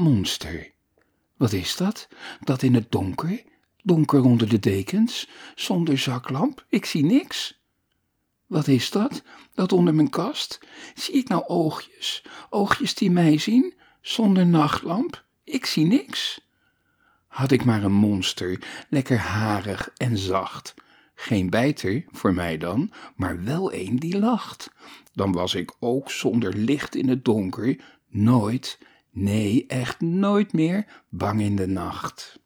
Monster. Wat is dat? Dat in het donker? Donker onder de dekens? Zonder zaklamp? Ik zie niks. Wat is dat? Dat onder mijn kast? Zie ik nou oogjes? Oogjes die mij zien? Zonder nachtlamp? Ik zie niks. Had ik maar een monster, lekker harig en zacht. Geen bijter, voor mij dan, maar wel een die lacht. Dan was ik ook zonder licht in het donker nooit, nee, echt nooit meer bang in de nacht.